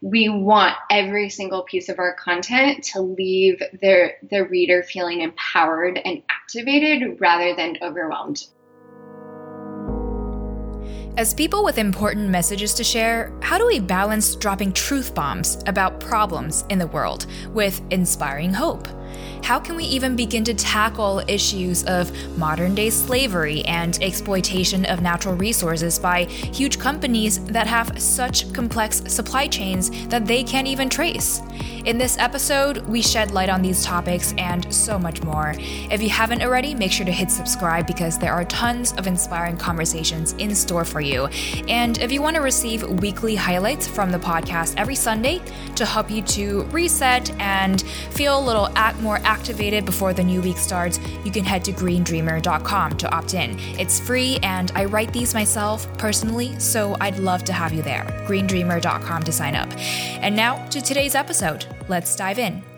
we want every single piece of our content to leave the, the reader feeling empowered and activated rather than overwhelmed. As people with important messages to share, how do we balance dropping truth bombs about problems in the world with inspiring hope? How can we even begin to tackle issues of modern day slavery and exploitation of natural resources by huge companies that have such complex supply chains that they can't even trace? In this episode, we shed light on these topics and so much more. If you haven't already, make sure to hit subscribe because there are tons of inspiring conversations in store for you. And if you want to receive weekly highlights from the podcast every Sunday to help you to reset and feel a little more activated before the new week starts, you can head to greendreamer.com to opt in. It's free and I write these myself personally, so I'd love to have you there. greendreamer.com to sign up. And now to today's episode. Let's dive in.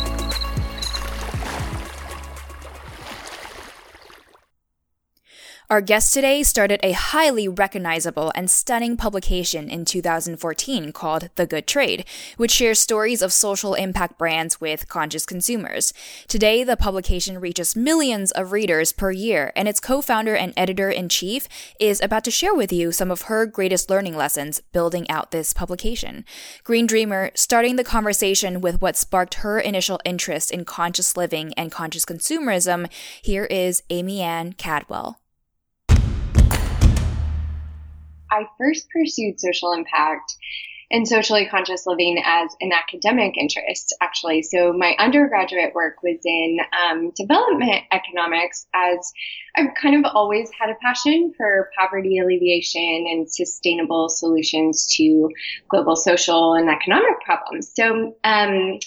Our guest today started a highly recognizable and stunning publication in 2014 called The Good Trade, which shares stories of social impact brands with conscious consumers. Today, the publication reaches millions of readers per year, and its co founder and editor in chief is about to share with you some of her greatest learning lessons building out this publication. Green Dreamer, starting the conversation with what sparked her initial interest in conscious living and conscious consumerism, here is AmyAnn Cadwell. I first pursued social impact and socially conscious living as an academic interest, actually. So my undergraduate work was in um, development economics, as I've kind of always had a passion for poverty alleviation and sustainable solutions to global social and economic problems. So um,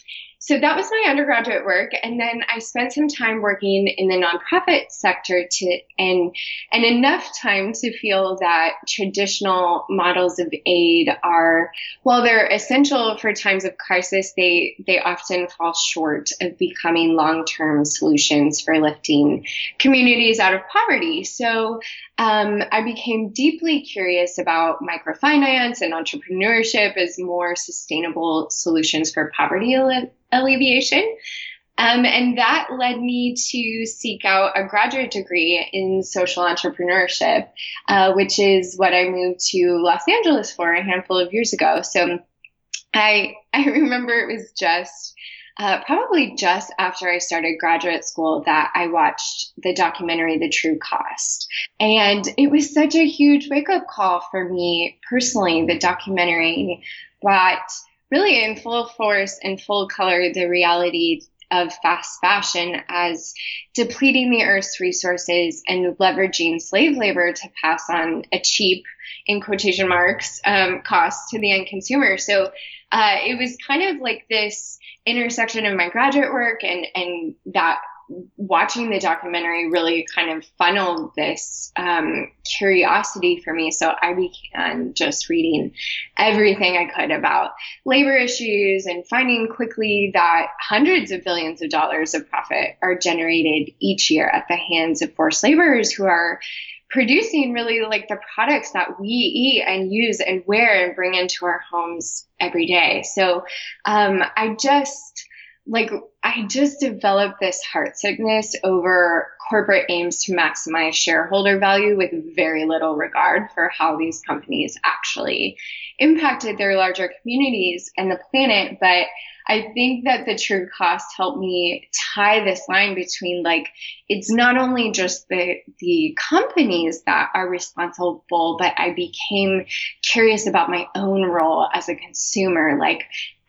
so that was my undergraduate work and then i spent some time working in the nonprofit sector to and and enough time to feel that traditional models of aid are while they're essential for times of crisis they they often fall short of becoming long-term solutions for lifting communities out of poverty. So um, I became deeply curious about microfinance and entrepreneurship as more sustainable solutions for poverty alleviation. Um, and that led me to seek out a graduate degree in social entrepreneurship, uh, which is what I moved to Los Angeles for a handful of years ago. So I I remember it was just uh, probably just after I started graduate school that I watched the documentary The True Cost. And it was such a huge wake up call for me personally. The documentary brought really in full force and full color the reality of fast fashion as depleting the earth's resources and leveraging slave labor to pass on a cheap, in quotation marks, um, cost to the end consumer. So uh, it was kind of like this intersection of my graduate work and and that watching the documentary really kind of funneled this um, curiosity for me. So I began just reading everything I could about labor issues and finding quickly that hundreds of billions of dollars of profit are generated each year at the hands of forced laborers who are producing really like the products that we eat and use and wear and bring into our homes every day. So um, I just like I just developed this heart sickness over corporate aims to maximize shareholder value with very little regard for how these companies actually impacted their larger communities and the planet. But I think that the true cost helped me tie this line between like it's not only just the the companies that are responsible, but I became curious about my own role as a consumer. Like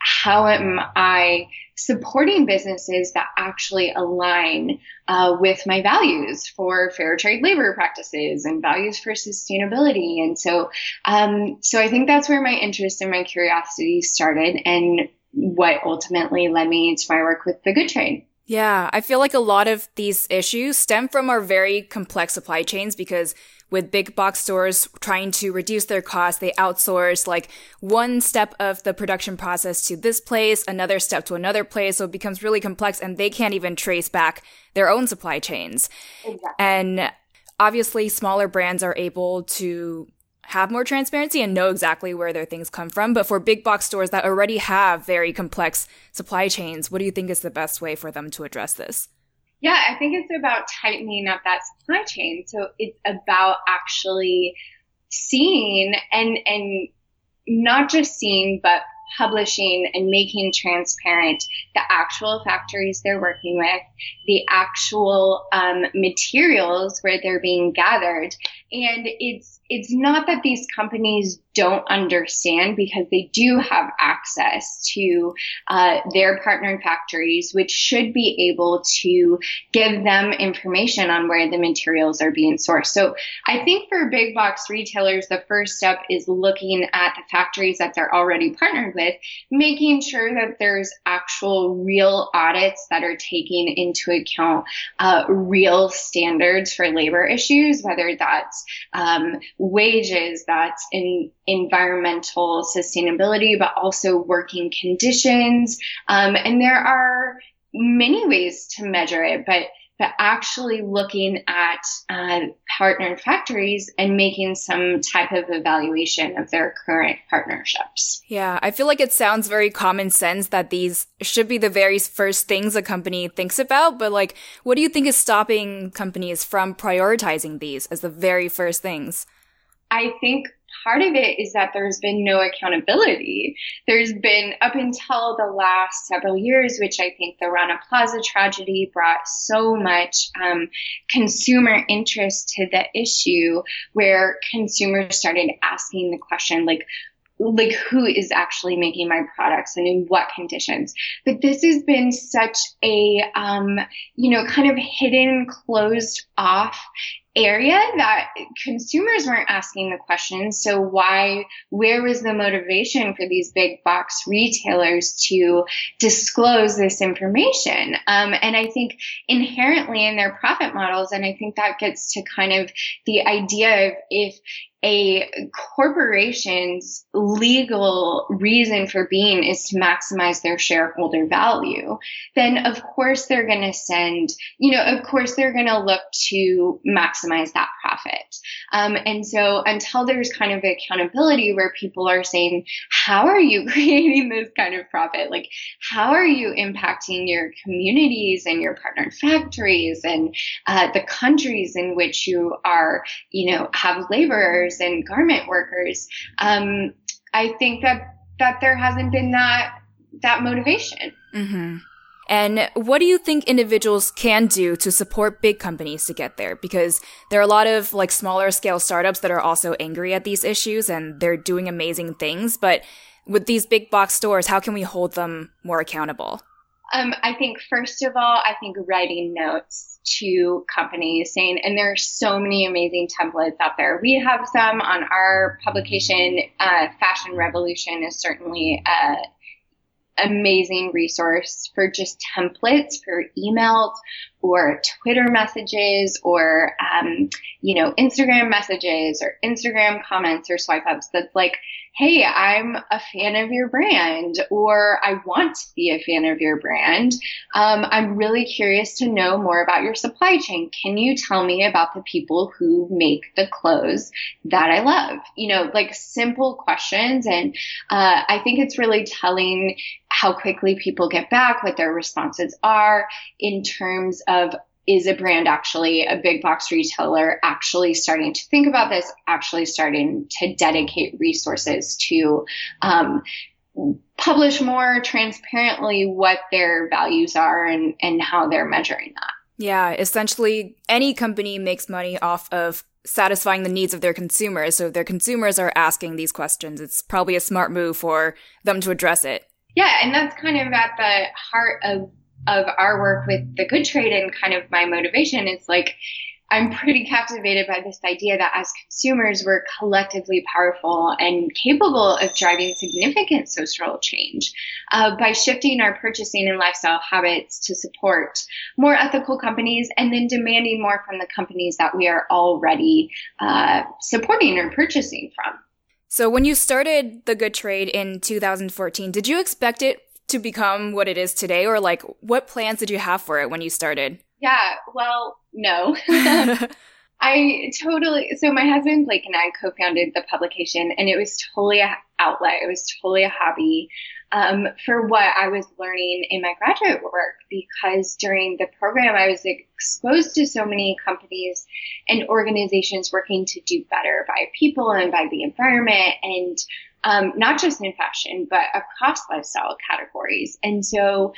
how am I supporting businesses that actually align uh, with my values for fair trade labor practices and values for sustainability. And so, um, so I think that's where my interest and my curiosity started, and what ultimately led me to my work with the Good Trade. Yeah, I feel like a lot of these issues stem from our very complex supply chains because with big box stores trying to reduce their costs, they outsource like one step of the production process to this place, another step to another place. So it becomes really complex and they can't even trace back their own supply chains. Exactly. And obviously smaller brands are able to have more transparency and know exactly where their things come from. But for big box stores that already have very complex supply chains, what do you think is the best way for them to address this? Yeah, I think it's about tightening up that supply chain. So it's about actually seeing and and not just seeing, but publishing and making transparent the actual factories they're working with, the actual um, materials where they're being gathered. And it's it's not that these companies don't understand because they do have access to uh, their partnered factories, which should be able to give them information on where the materials are being sourced. So I think for big box retailers, the first step is looking at the factories that they're already partnered with, making sure that there's actual real audits that are taking into account uh, real standards for labor issues, whether that's um, wages, that's in environmental sustainability, but also working conditions. Um, and there are many ways to measure it, but but actually looking at uh, factories and making some type of evaluation of their current partnerships. Yeah, I feel like it sounds very common sense that these should be the very first things a company thinks about, but like, what do you think is stopping companies from prioritizing these as the very first things? I think part of it is that there's been no accountability. There's been, up until the last several years, which I think the Rana Plaza tragedy brought so much um, consumer interest to the issue, where consumers started asking the question, like, like who is actually making my products and in what conditions but this has been such a um, you know kind of hidden closed off area that consumers weren't asking the questions. So why, where was the motivation for these big box retailers to disclose this information? Um, and I think inherently in their profit models, and I think that gets to kind of the idea of if a corporation's legal reason for being is to maximize their shareholder value, then of course they're going to send, you know, of course they're going to look to maximize that profit. Um, and so until there's kind of accountability where people are saying, how are you creating this kind of profit? Like, how are you impacting your communities and your partner factories and uh, the countries in which you are, you know, have laborers and garment workers? Um, I think that that there hasn't been that that motivation. Mm-hmm. And what do you think individuals can do to support big companies to get there? Because there are a lot of like smaller scale startups that are also angry at these issues and they're doing amazing things. But with these big box stores, how can we hold them more accountable? Um, I think first of all, I think writing notes to companies saying, and there are so many amazing templates out there. We have some on our publication. Uh, Fashion Revolution is certainly a amazing resource for just templates for emails or Twitter messages or, um, you know, Instagram messages or Instagram comments or swipe ups that's like, Hey, I'm a fan of your brand or I want to be a fan of your brand. Um, I'm really curious to know more about your supply chain. Can you tell me about the people who make the clothes that I love? You know, like simple questions. And, uh, I think it's really telling how quickly people get back, what their responses are in terms of is a brand actually a big box retailer actually starting to think about this, actually starting to dedicate resources to um, publish more transparently what their values are and, and how they're measuring that. Yeah, essentially, any company makes money off of satisfying the needs of their consumers. So if their consumers are asking these questions, it's probably a smart move for them to address it. Yeah, and that's kind of at the heart of of our work with the good trade and kind of my motivation is like I'm pretty captivated by this idea that as consumers, we're collectively powerful and capable of driving significant social change uh, by shifting our purchasing and lifestyle habits to support more ethical companies and then demanding more from the companies that we are already uh, supporting or purchasing from. So, when you started the Good Trade in 2014, did you expect it to become what it is today? Or like, what plans did you have for it when you started? Yeah, well, no. I totally, so my husband Blake and I co founded the publication, and it was totally an outlet. It was totally a hobby um, for what I was learning in my graduate work because during the program I was exposed to so many companies and organizations working to do better by people and by the environment and um, not just in fashion, but across lifestyle categories. And so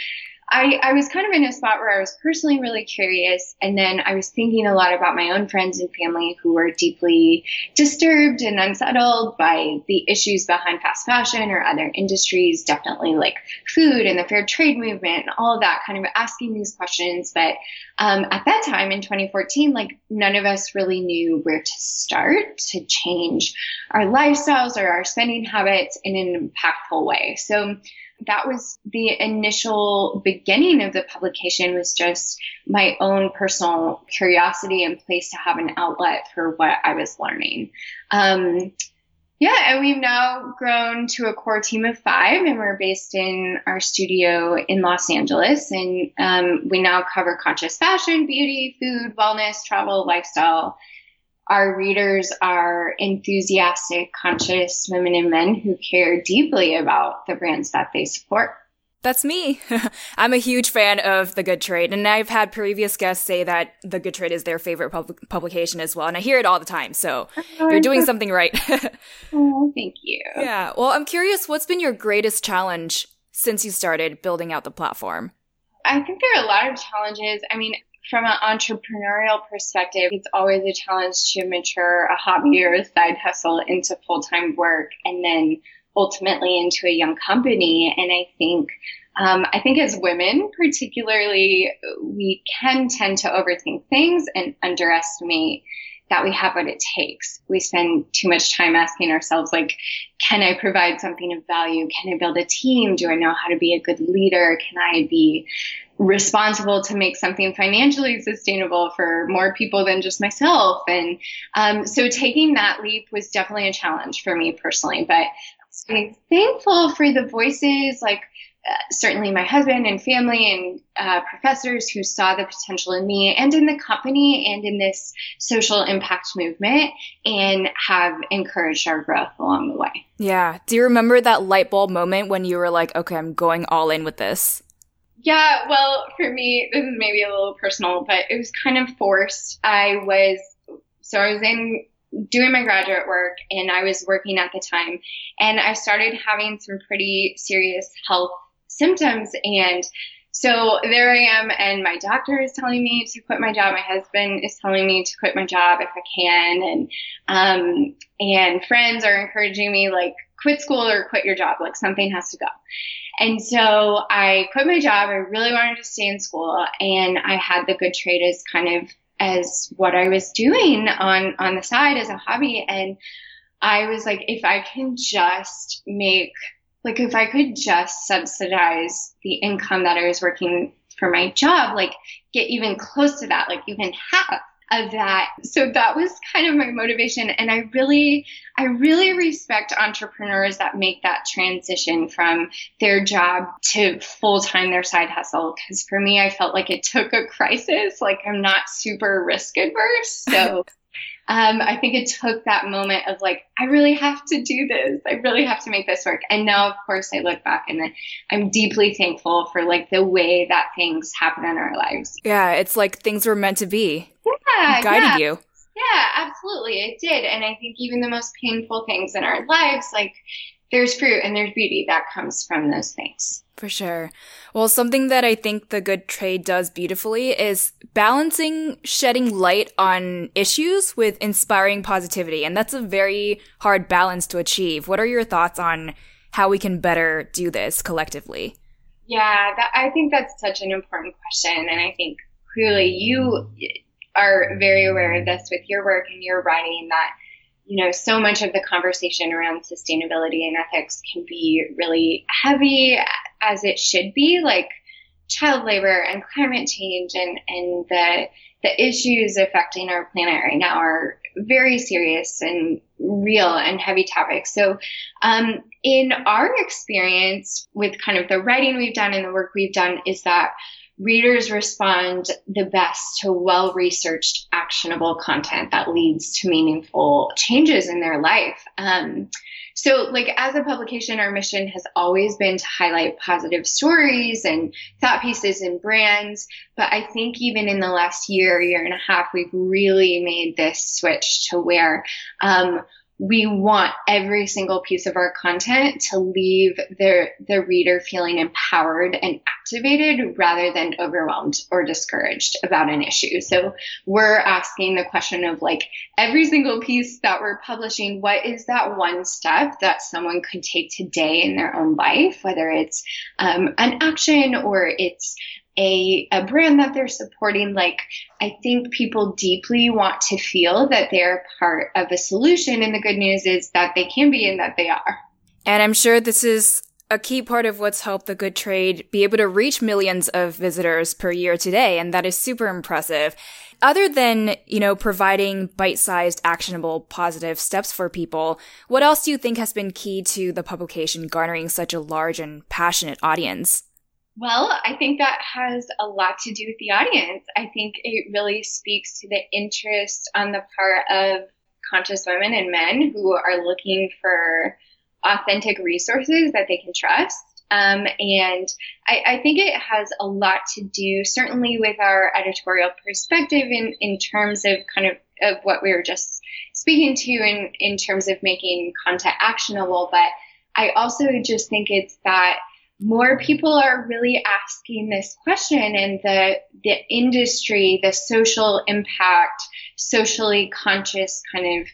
I, I was kind of in a spot where I was personally really curious. And then I was thinking a lot about my own friends and family who were deeply disturbed and unsettled by the issues behind fast fashion or other industries, definitely like food and the fair trade movement and all of that, kind of asking these questions. But um, at that time in 2014, like none of us really knew where to start to change our lifestyles or our spending habits in an impactful way. So that was the initial beginning of the publication was just my own personal curiosity and place to have an outlet for what I was learning. Um, yeah, and we've now grown to a core team of five, and we're based in our studio in Los Angeles. And um, we now cover conscious fashion, beauty, food, wellness, travel, lifestyle, our readers are enthusiastic, conscious women and men who care deeply about the brands that they support. That's me. I'm a huge fan of The Good Trade, and I've had previous guests say that The Good Trade is their favorite pub- publication as well, and I hear it all the time, so oh, you're doing something right. oh, thank you. Yeah. Well, I'm curious, what's been your greatest challenge since you started building out the platform? I think there are a lot of challenges. I mean, from an entrepreneurial perspective, it's always a challenge to mature a hobby or a side hustle into full time work and then ultimately into a young company. And I think, um, I think as women, particularly, we can tend to overthink things and underestimate that we have what it takes. We spend too much time asking ourselves, like, can I provide something of value? Can I build a team? Do I know how to be a good leader? Can I be responsible to make something financially sustainable for more people than just myself. And um, so taking that leap was definitely a challenge for me personally. But I'm thankful for the voices like certainly my husband and family and uh, professors who saw the potential in me and in the company and in this social impact movement and have encouraged our growth along the way. Yeah. Do you remember that light bulb moment when you were like, okay, I'm going all in with this? Yeah, well, for me, this is maybe a little personal, but it was kind of forced. I was, so I was in doing my graduate work and I was working at the time and I started having some pretty serious health symptoms and so there I am, and my doctor is telling me to quit my job. My husband is telling me to quit my job if I can, and um, and friends are encouraging me like quit school or quit your job. Like something has to go. And so I quit my job. I really wanted to stay in school and I had the good trade as kind of as what I was doing on, on the side as a hobby. And I was like, if I can just make like if I could just subsidize the income that I was working for my job, like get even close to that, like even half of that. So that was kind of my motivation. And I really, I really respect entrepreneurs that make that transition from their job to full time their side hustle. Cause for me, I felt like it took a crisis. Like I'm not super risk adverse. So um, I think it took that moment of like, I really have to do this. I really have to make this work. And now, of course, I look back and I'm deeply thankful for like the way that things happen in our lives. Yeah, it's like things were meant to be. Yeah, it guided yeah. you. Yeah, absolutely. It did. And I think even the most painful things in our lives, like there's fruit and there's beauty that comes from those things. For sure. Well, something that I think the good trade does beautifully is balancing shedding light on issues with inspiring positivity. And that's a very hard balance to achieve. What are your thoughts on how we can better do this collectively? Yeah, that, I think that's such an important question. And I think clearly you are very aware of this with your work and your writing that you know, so much of the conversation around sustainability and ethics can be really heavy as it should be, like child labor and climate change and, and the, the issues affecting our planet right now are very serious and real and heavy topics. So, um, in our experience with kind of the writing we've done and the work we've done is that readers respond the best to well researched, actionable content that leads to meaningful changes in their life. Um, so, like, as a publication, our mission has always been to highlight positive stories and thought pieces and brands. But I think even in the last year, year and a half, we've really made this switch to where um, we want every single piece of our content to leave the, the reader feeling empowered and activated rather than overwhelmed or discouraged about an issue. So we're asking the question of like every single piece that we're publishing, what is that one step that someone could take today in their own life, whether it's um, an action or it's a, a brand that they're supporting, like I think people deeply want to feel that they're part of a solution. And the good news is that they can be and that they are. And I'm sure this is a key part of what's helped the good trade be able to reach millions of visitors per year today. And that is super impressive. Other than, you know, providing bite-sized, actionable, positive steps for people, what else do you think has been key to the publication garnering such a large and passionate audience? Well, I think that has a lot to do with the audience. I think it really speaks to the interest on the part of conscious women and men who are looking for authentic resources that they can trust. Um, and I, I, think it has a lot to do, certainly with our editorial perspective in, in terms of kind of, of what we were just speaking to in, in terms of making content actionable. But I also just think it's that more people are really asking this question and the the industry the social impact socially conscious kind of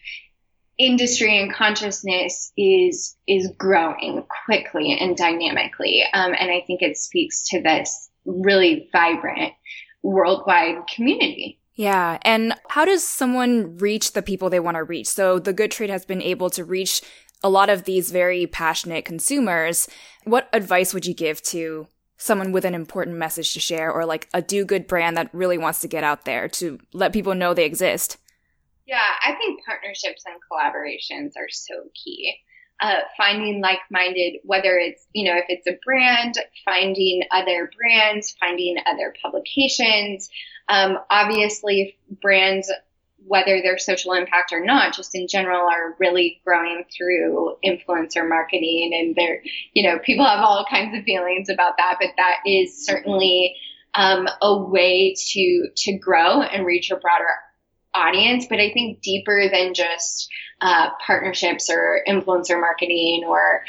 industry and consciousness is is growing quickly and dynamically um, and i think it speaks to this really vibrant worldwide community yeah. And how does someone reach the people they want to reach? So the Good Trade has been able to reach a lot of these very passionate consumers. What advice would you give to someone with an important message to share or like a do good brand that really wants to get out there to let people know they exist? Yeah, I think partnerships and collaborations are so key. Uh, finding like-minded, whether it's, you know, if it's a brand, finding other brands, finding other publications. Um, obviously, brands whether they're social impact or not, just in general, are really growing through influencer marketing. And they're, you know, people have all kinds of feelings about that, but that is certainly um, a way to to grow and reach a broader audience. But I think deeper than just uh, partnerships or influencer marketing, or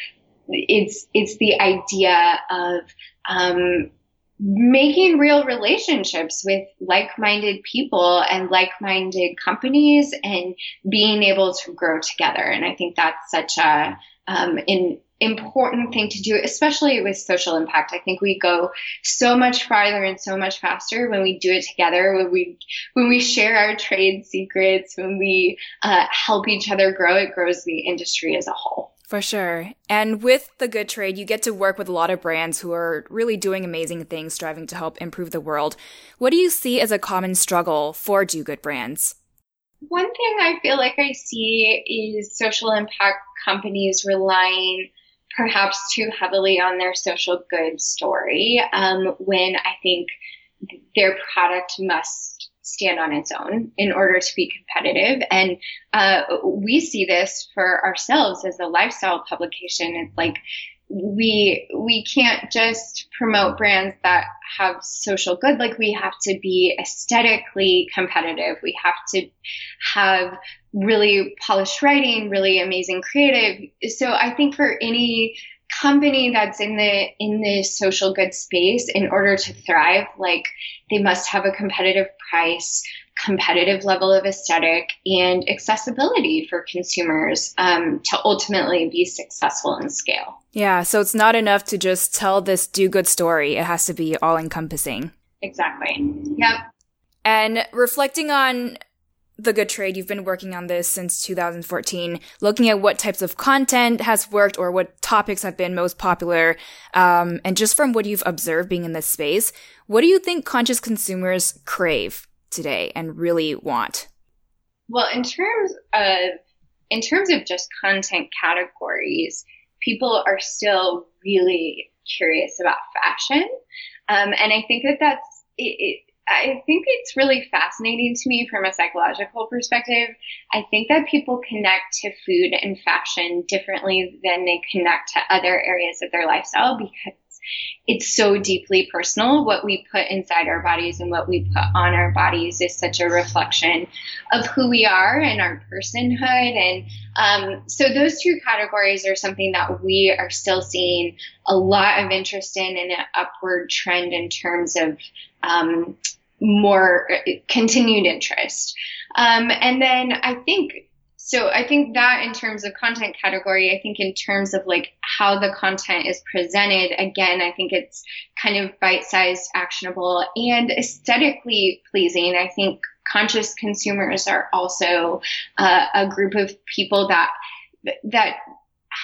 it's it's the idea of um, making real relationships with like-minded people and like-minded companies and being able to grow together. And i think that's such a um, an important thing to do especially with social impact. I think we go so much farther and so much faster when we do it together when we when we share our trade secrets when we uh, help each other grow it grows the industry as a whole For sure. And with the Good Trade, you get to work with a lot of brands who are really doing amazing things, striving to help improve the world. What do you see as a common struggle for do good brands? One thing I feel like I see is social impact companies relying perhaps too heavily on their social good story um, when I think their product must stand on its own in order to be competitive. And uh, we see this for ourselves as a lifestyle publication. It's like we we can't just promote brands that have social good like we have to be aesthetically competitive we have to have really polished writing really amazing creative so i think for any company that's in the in the social good space in order to thrive like they must have a competitive price competitive level of aesthetic and accessibility for consumers um, to ultimately be successful in scale. Yeah so it's not enough to just tell this do good story. It has to be all encompassing exactly. Yep. And reflecting on the good trade. You've been working on this since 2014 looking at what types of content has worked or what topics have been most popular. Um, and just from what you've observed being in this space what do you think conscious consumers crave today and really want? Well in terms of in terms of just content categories people are still really curious about fashion. Um, and i think that that's it, it I think it's really fascinating to me from a psychological perspective. I think that people connect to food and fashion differently than they connect to other areas of their lifestyle because it's so deeply personal. What we put inside our bodies and what we put on our bodies is such a reflection of who we are and our personhood. And um, so, those two categories are something that we are still seeing a lot of interest in and an upward trend in terms of um, more continued interest. Um, and then I think so I think that in terms of content category, I think in terms of like how the content is presented, again, I think it's kind of bite-sized, actionable, and aesthetically pleasing. I think conscious consumers are also uh, a group of people that that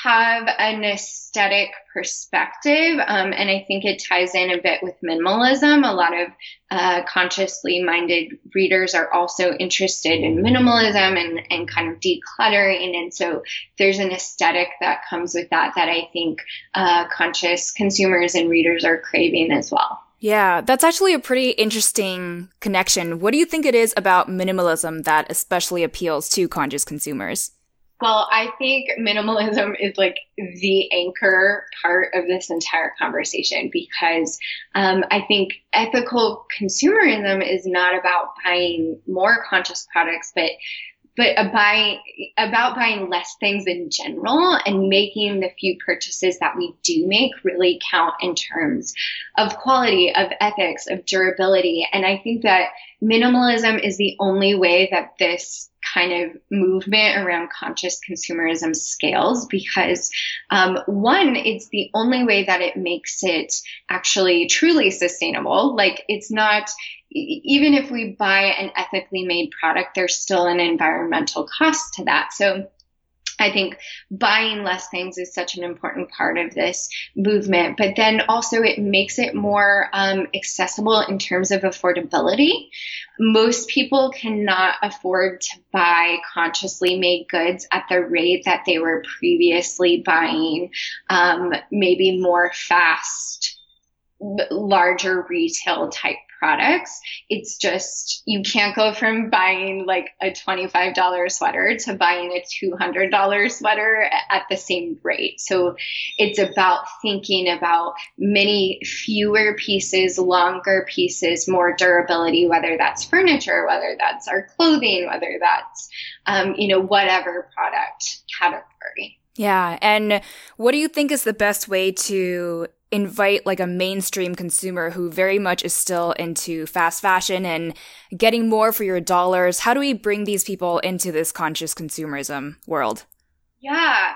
have an aesthetic perspective, um, and I think it ties in a bit with minimalism. A lot of uh, consciously minded readers are also interested in minimalism and, and kind of decluttering, and so there's an aesthetic that comes with that that I think uh, conscious consumers and readers are craving as well. Yeah, that's actually a pretty interesting connection. What do you think it is about minimalism that especially appeals to conscious consumers? Well, I think minimalism is like the anchor part of this entire conversation because um, I think ethical consumerism is not about buying more conscious products, but but about buying less things in general and making the few purchases that we do make really count in terms of quality, of ethics, of durability. And I think that minimalism is the only way that this kind of movement around conscious consumerism scales because um, one it's the only way that it makes it actually truly sustainable. Like it's not even if we buy an ethically made product there's still an environmental cost to that. So I think buying less things is such an important part of this movement, but then also it makes it more um, accessible in terms of affordability. Most people cannot afford to buy consciously made goods at the rate that they were previously buying, um, maybe more fast larger retail type products. It's just, you can't go from buying like a $25 sweater to buying a $200 sweater at the same rate. So it's about thinking about many fewer pieces, longer pieces, more durability, whether that's furniture, whether that's our clothing, whether that's, um, you know, whatever product category. Yeah. And what do you think is the best way to invite like a mainstream consumer who very much is still into fast fashion and getting more for your dollars? How do we bring these people into this conscious consumerism world? Yeah.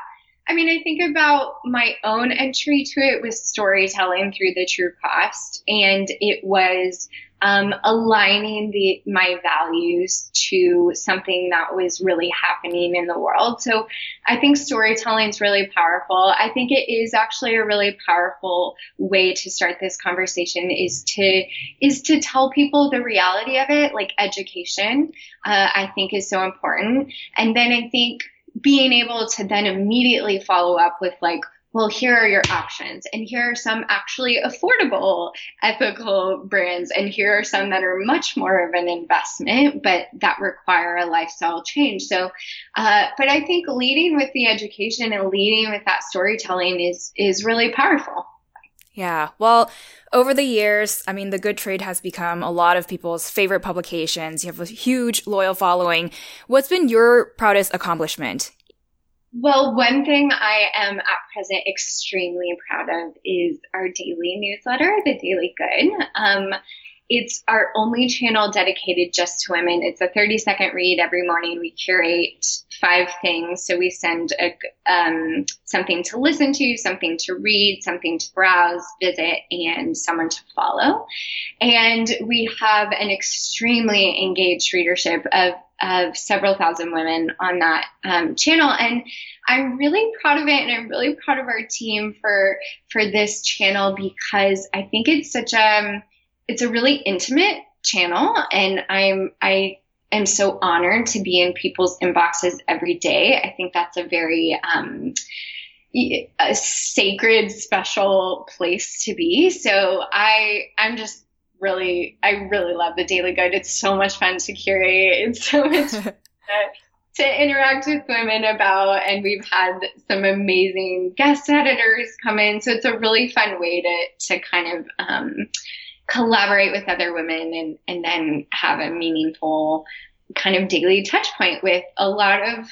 I mean, I think about my own entry to it with storytelling through the true cost. And it was um, aligning the my values to something that was really happening in the world. So I think storytelling is really powerful. I think it is actually a really powerful way to start this conversation is to is to tell people the reality of it, like education. Uh, I think is so important, and then I think being able to then immediately follow up with like well, here are your options. And here are some actually affordable ethical brands. And here are some that are much more of an investment, but that require a lifestyle change. So, uh, but I think leading with the education and leading with that storytelling is, is really powerful. Yeah. Well, over the years, I mean, The Good Trade has become a lot of people's favorite publications. You have a huge loyal following. What's been your proudest accomplishment well, one thing I am at present extremely proud of is our daily newsletter, The Daily Good. Um, it's our only channel dedicated just to women. It's a 30 second read every morning. We curate five things. So we send a, um, something to listen to, something to read, something to browse, visit, and someone to follow. And we have an extremely engaged readership of of several thousand women on that um, channel. And i'm really proud of it and i'm really proud of our team for for this channel because i think it's such a it's a really intimate channel. And i'm i am so honored to be in people's inboxes every day. I think that's a very um, a sacred special place to be. So i i'm just really, I really love the Daily Good. It's so much fun to curate. It's so much to interact with women about. And we've had some amazing guest editors come in. So it's a really fun way to, to kind of, um, collaborate with other women and, and then have a meaningful kind of daily touch point with a lot of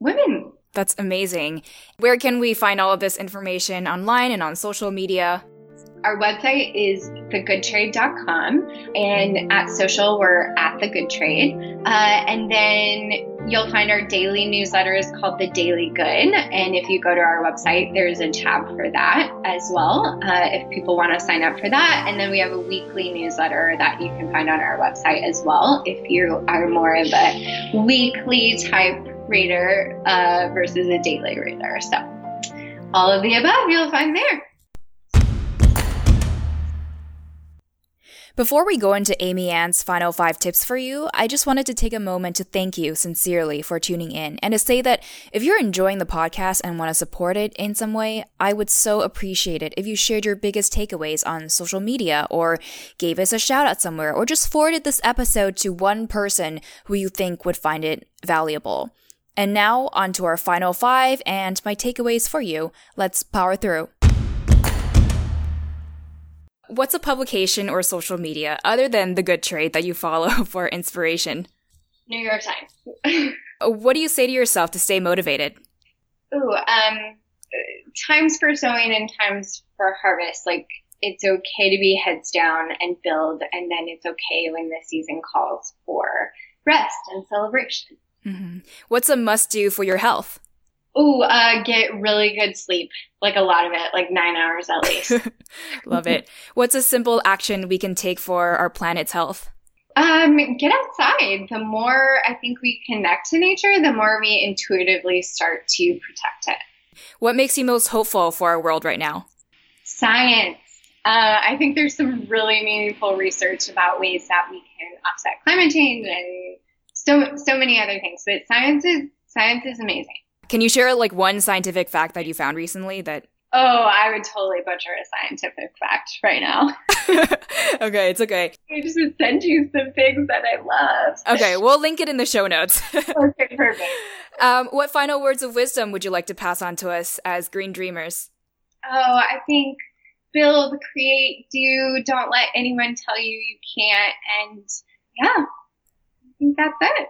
women. That's amazing. Where can we find all of this information online and on social media? Our website is thegoodtrade.com, and at social, we're at The Good Trade. Uh, and then you'll find our daily newsletter is called The Daily Good. And if you go to our website, there's a tab for that as well, uh, if people want to sign up for that. And then we have a weekly newsletter that you can find on our website as well, if you are more of a weekly type reader uh, versus a daily reader. So, all of the above you'll find there. Before we go into AmyAnn's final five tips for you, I just wanted to take a moment to thank you sincerely for tuning in and to say that if you're enjoying the podcast and want to support it in some way, I would so appreciate it if you shared your biggest takeaways on social media or gave us a shout out somewhere or just forwarded this episode to one person who you think would find it valuable. And now, on to our final five and my takeaways for you. Let's power through. What's a publication or social media other than the good trade that you follow for inspiration? New York Times. what do you say to yourself to stay motivated? Ooh, um, times for sowing and times for harvest. Like it's okay to be heads down and build, and then it's okay when the season calls for rest and celebration. Mm-hmm. What's a must do for your health? Ooh, uh, get really good sleep. Like a lot of it, like nine hours at least. Love it. What's a simple action we can take for our planet's health? Um, get outside. The more I think we connect to nature, the more we intuitively start to protect it. What makes you most hopeful for our world right now? Science. Uh, I think there's some really meaningful research about ways that we can offset climate change and so so many other things. But science is science is amazing. Can you share like one scientific fact that you found recently that Oh, I would totally butcher a scientific fact right now. okay, it's okay. I just would send you some things that I love. Okay, we'll link it in the show notes. okay, perfect. Um, what final words of wisdom would you like to pass on to us as green dreamers? Oh, I think build, create, do. Don't let anyone tell you you can't. And yeah, I think that's it.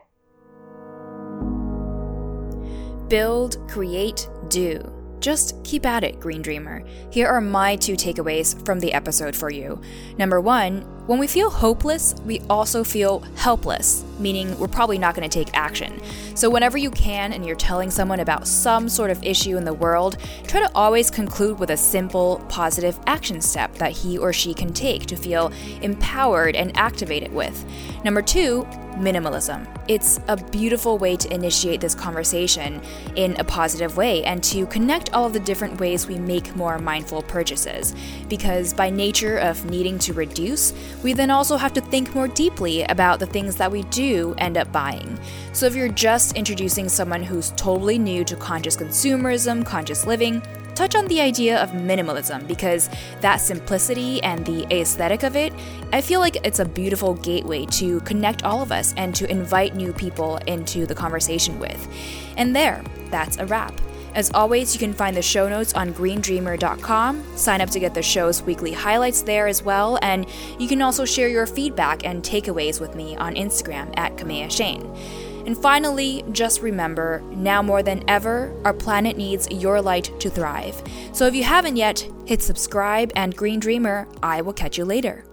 Build, create, do. just keep at it, Green Dreamer. Here are my two takeaways from the episode for you. Number one, when we feel hopeless, we also feel helpless, meaning we're probably not going to take action. So, whenever you can and you're telling someone about some sort of issue in the world, try to always conclude with a simple, positive action step that he or she can take to feel empowered and activated with. Number two, minimalism. It's a beautiful way to initiate this conversation in a positive way and to connect all of the different ways we make more mindful purchases. Because by nature of needing to reduce, we then also have to think more deeply about the things that we do end up buying. So if you're just introducing someone who's totally new to conscious consumerism, conscious living, touch on the idea of minimalism because that simplicity and the aesthetic of it, I feel like it's a beautiful gateway to connect all of us and to invite new people into the conversation with. And there, that's a wrap. As always, you can find the show notes on greendreamer.com. Sign up to get the show's weekly highlights there as well, and you can also share your feedback and takeaways with me on Instagram at Kamea Chayne. And finally, just remember now more than ever, our planet needs your light to thrive. So if you haven't yet, hit subscribe and Green Dreamer, I will catch you later.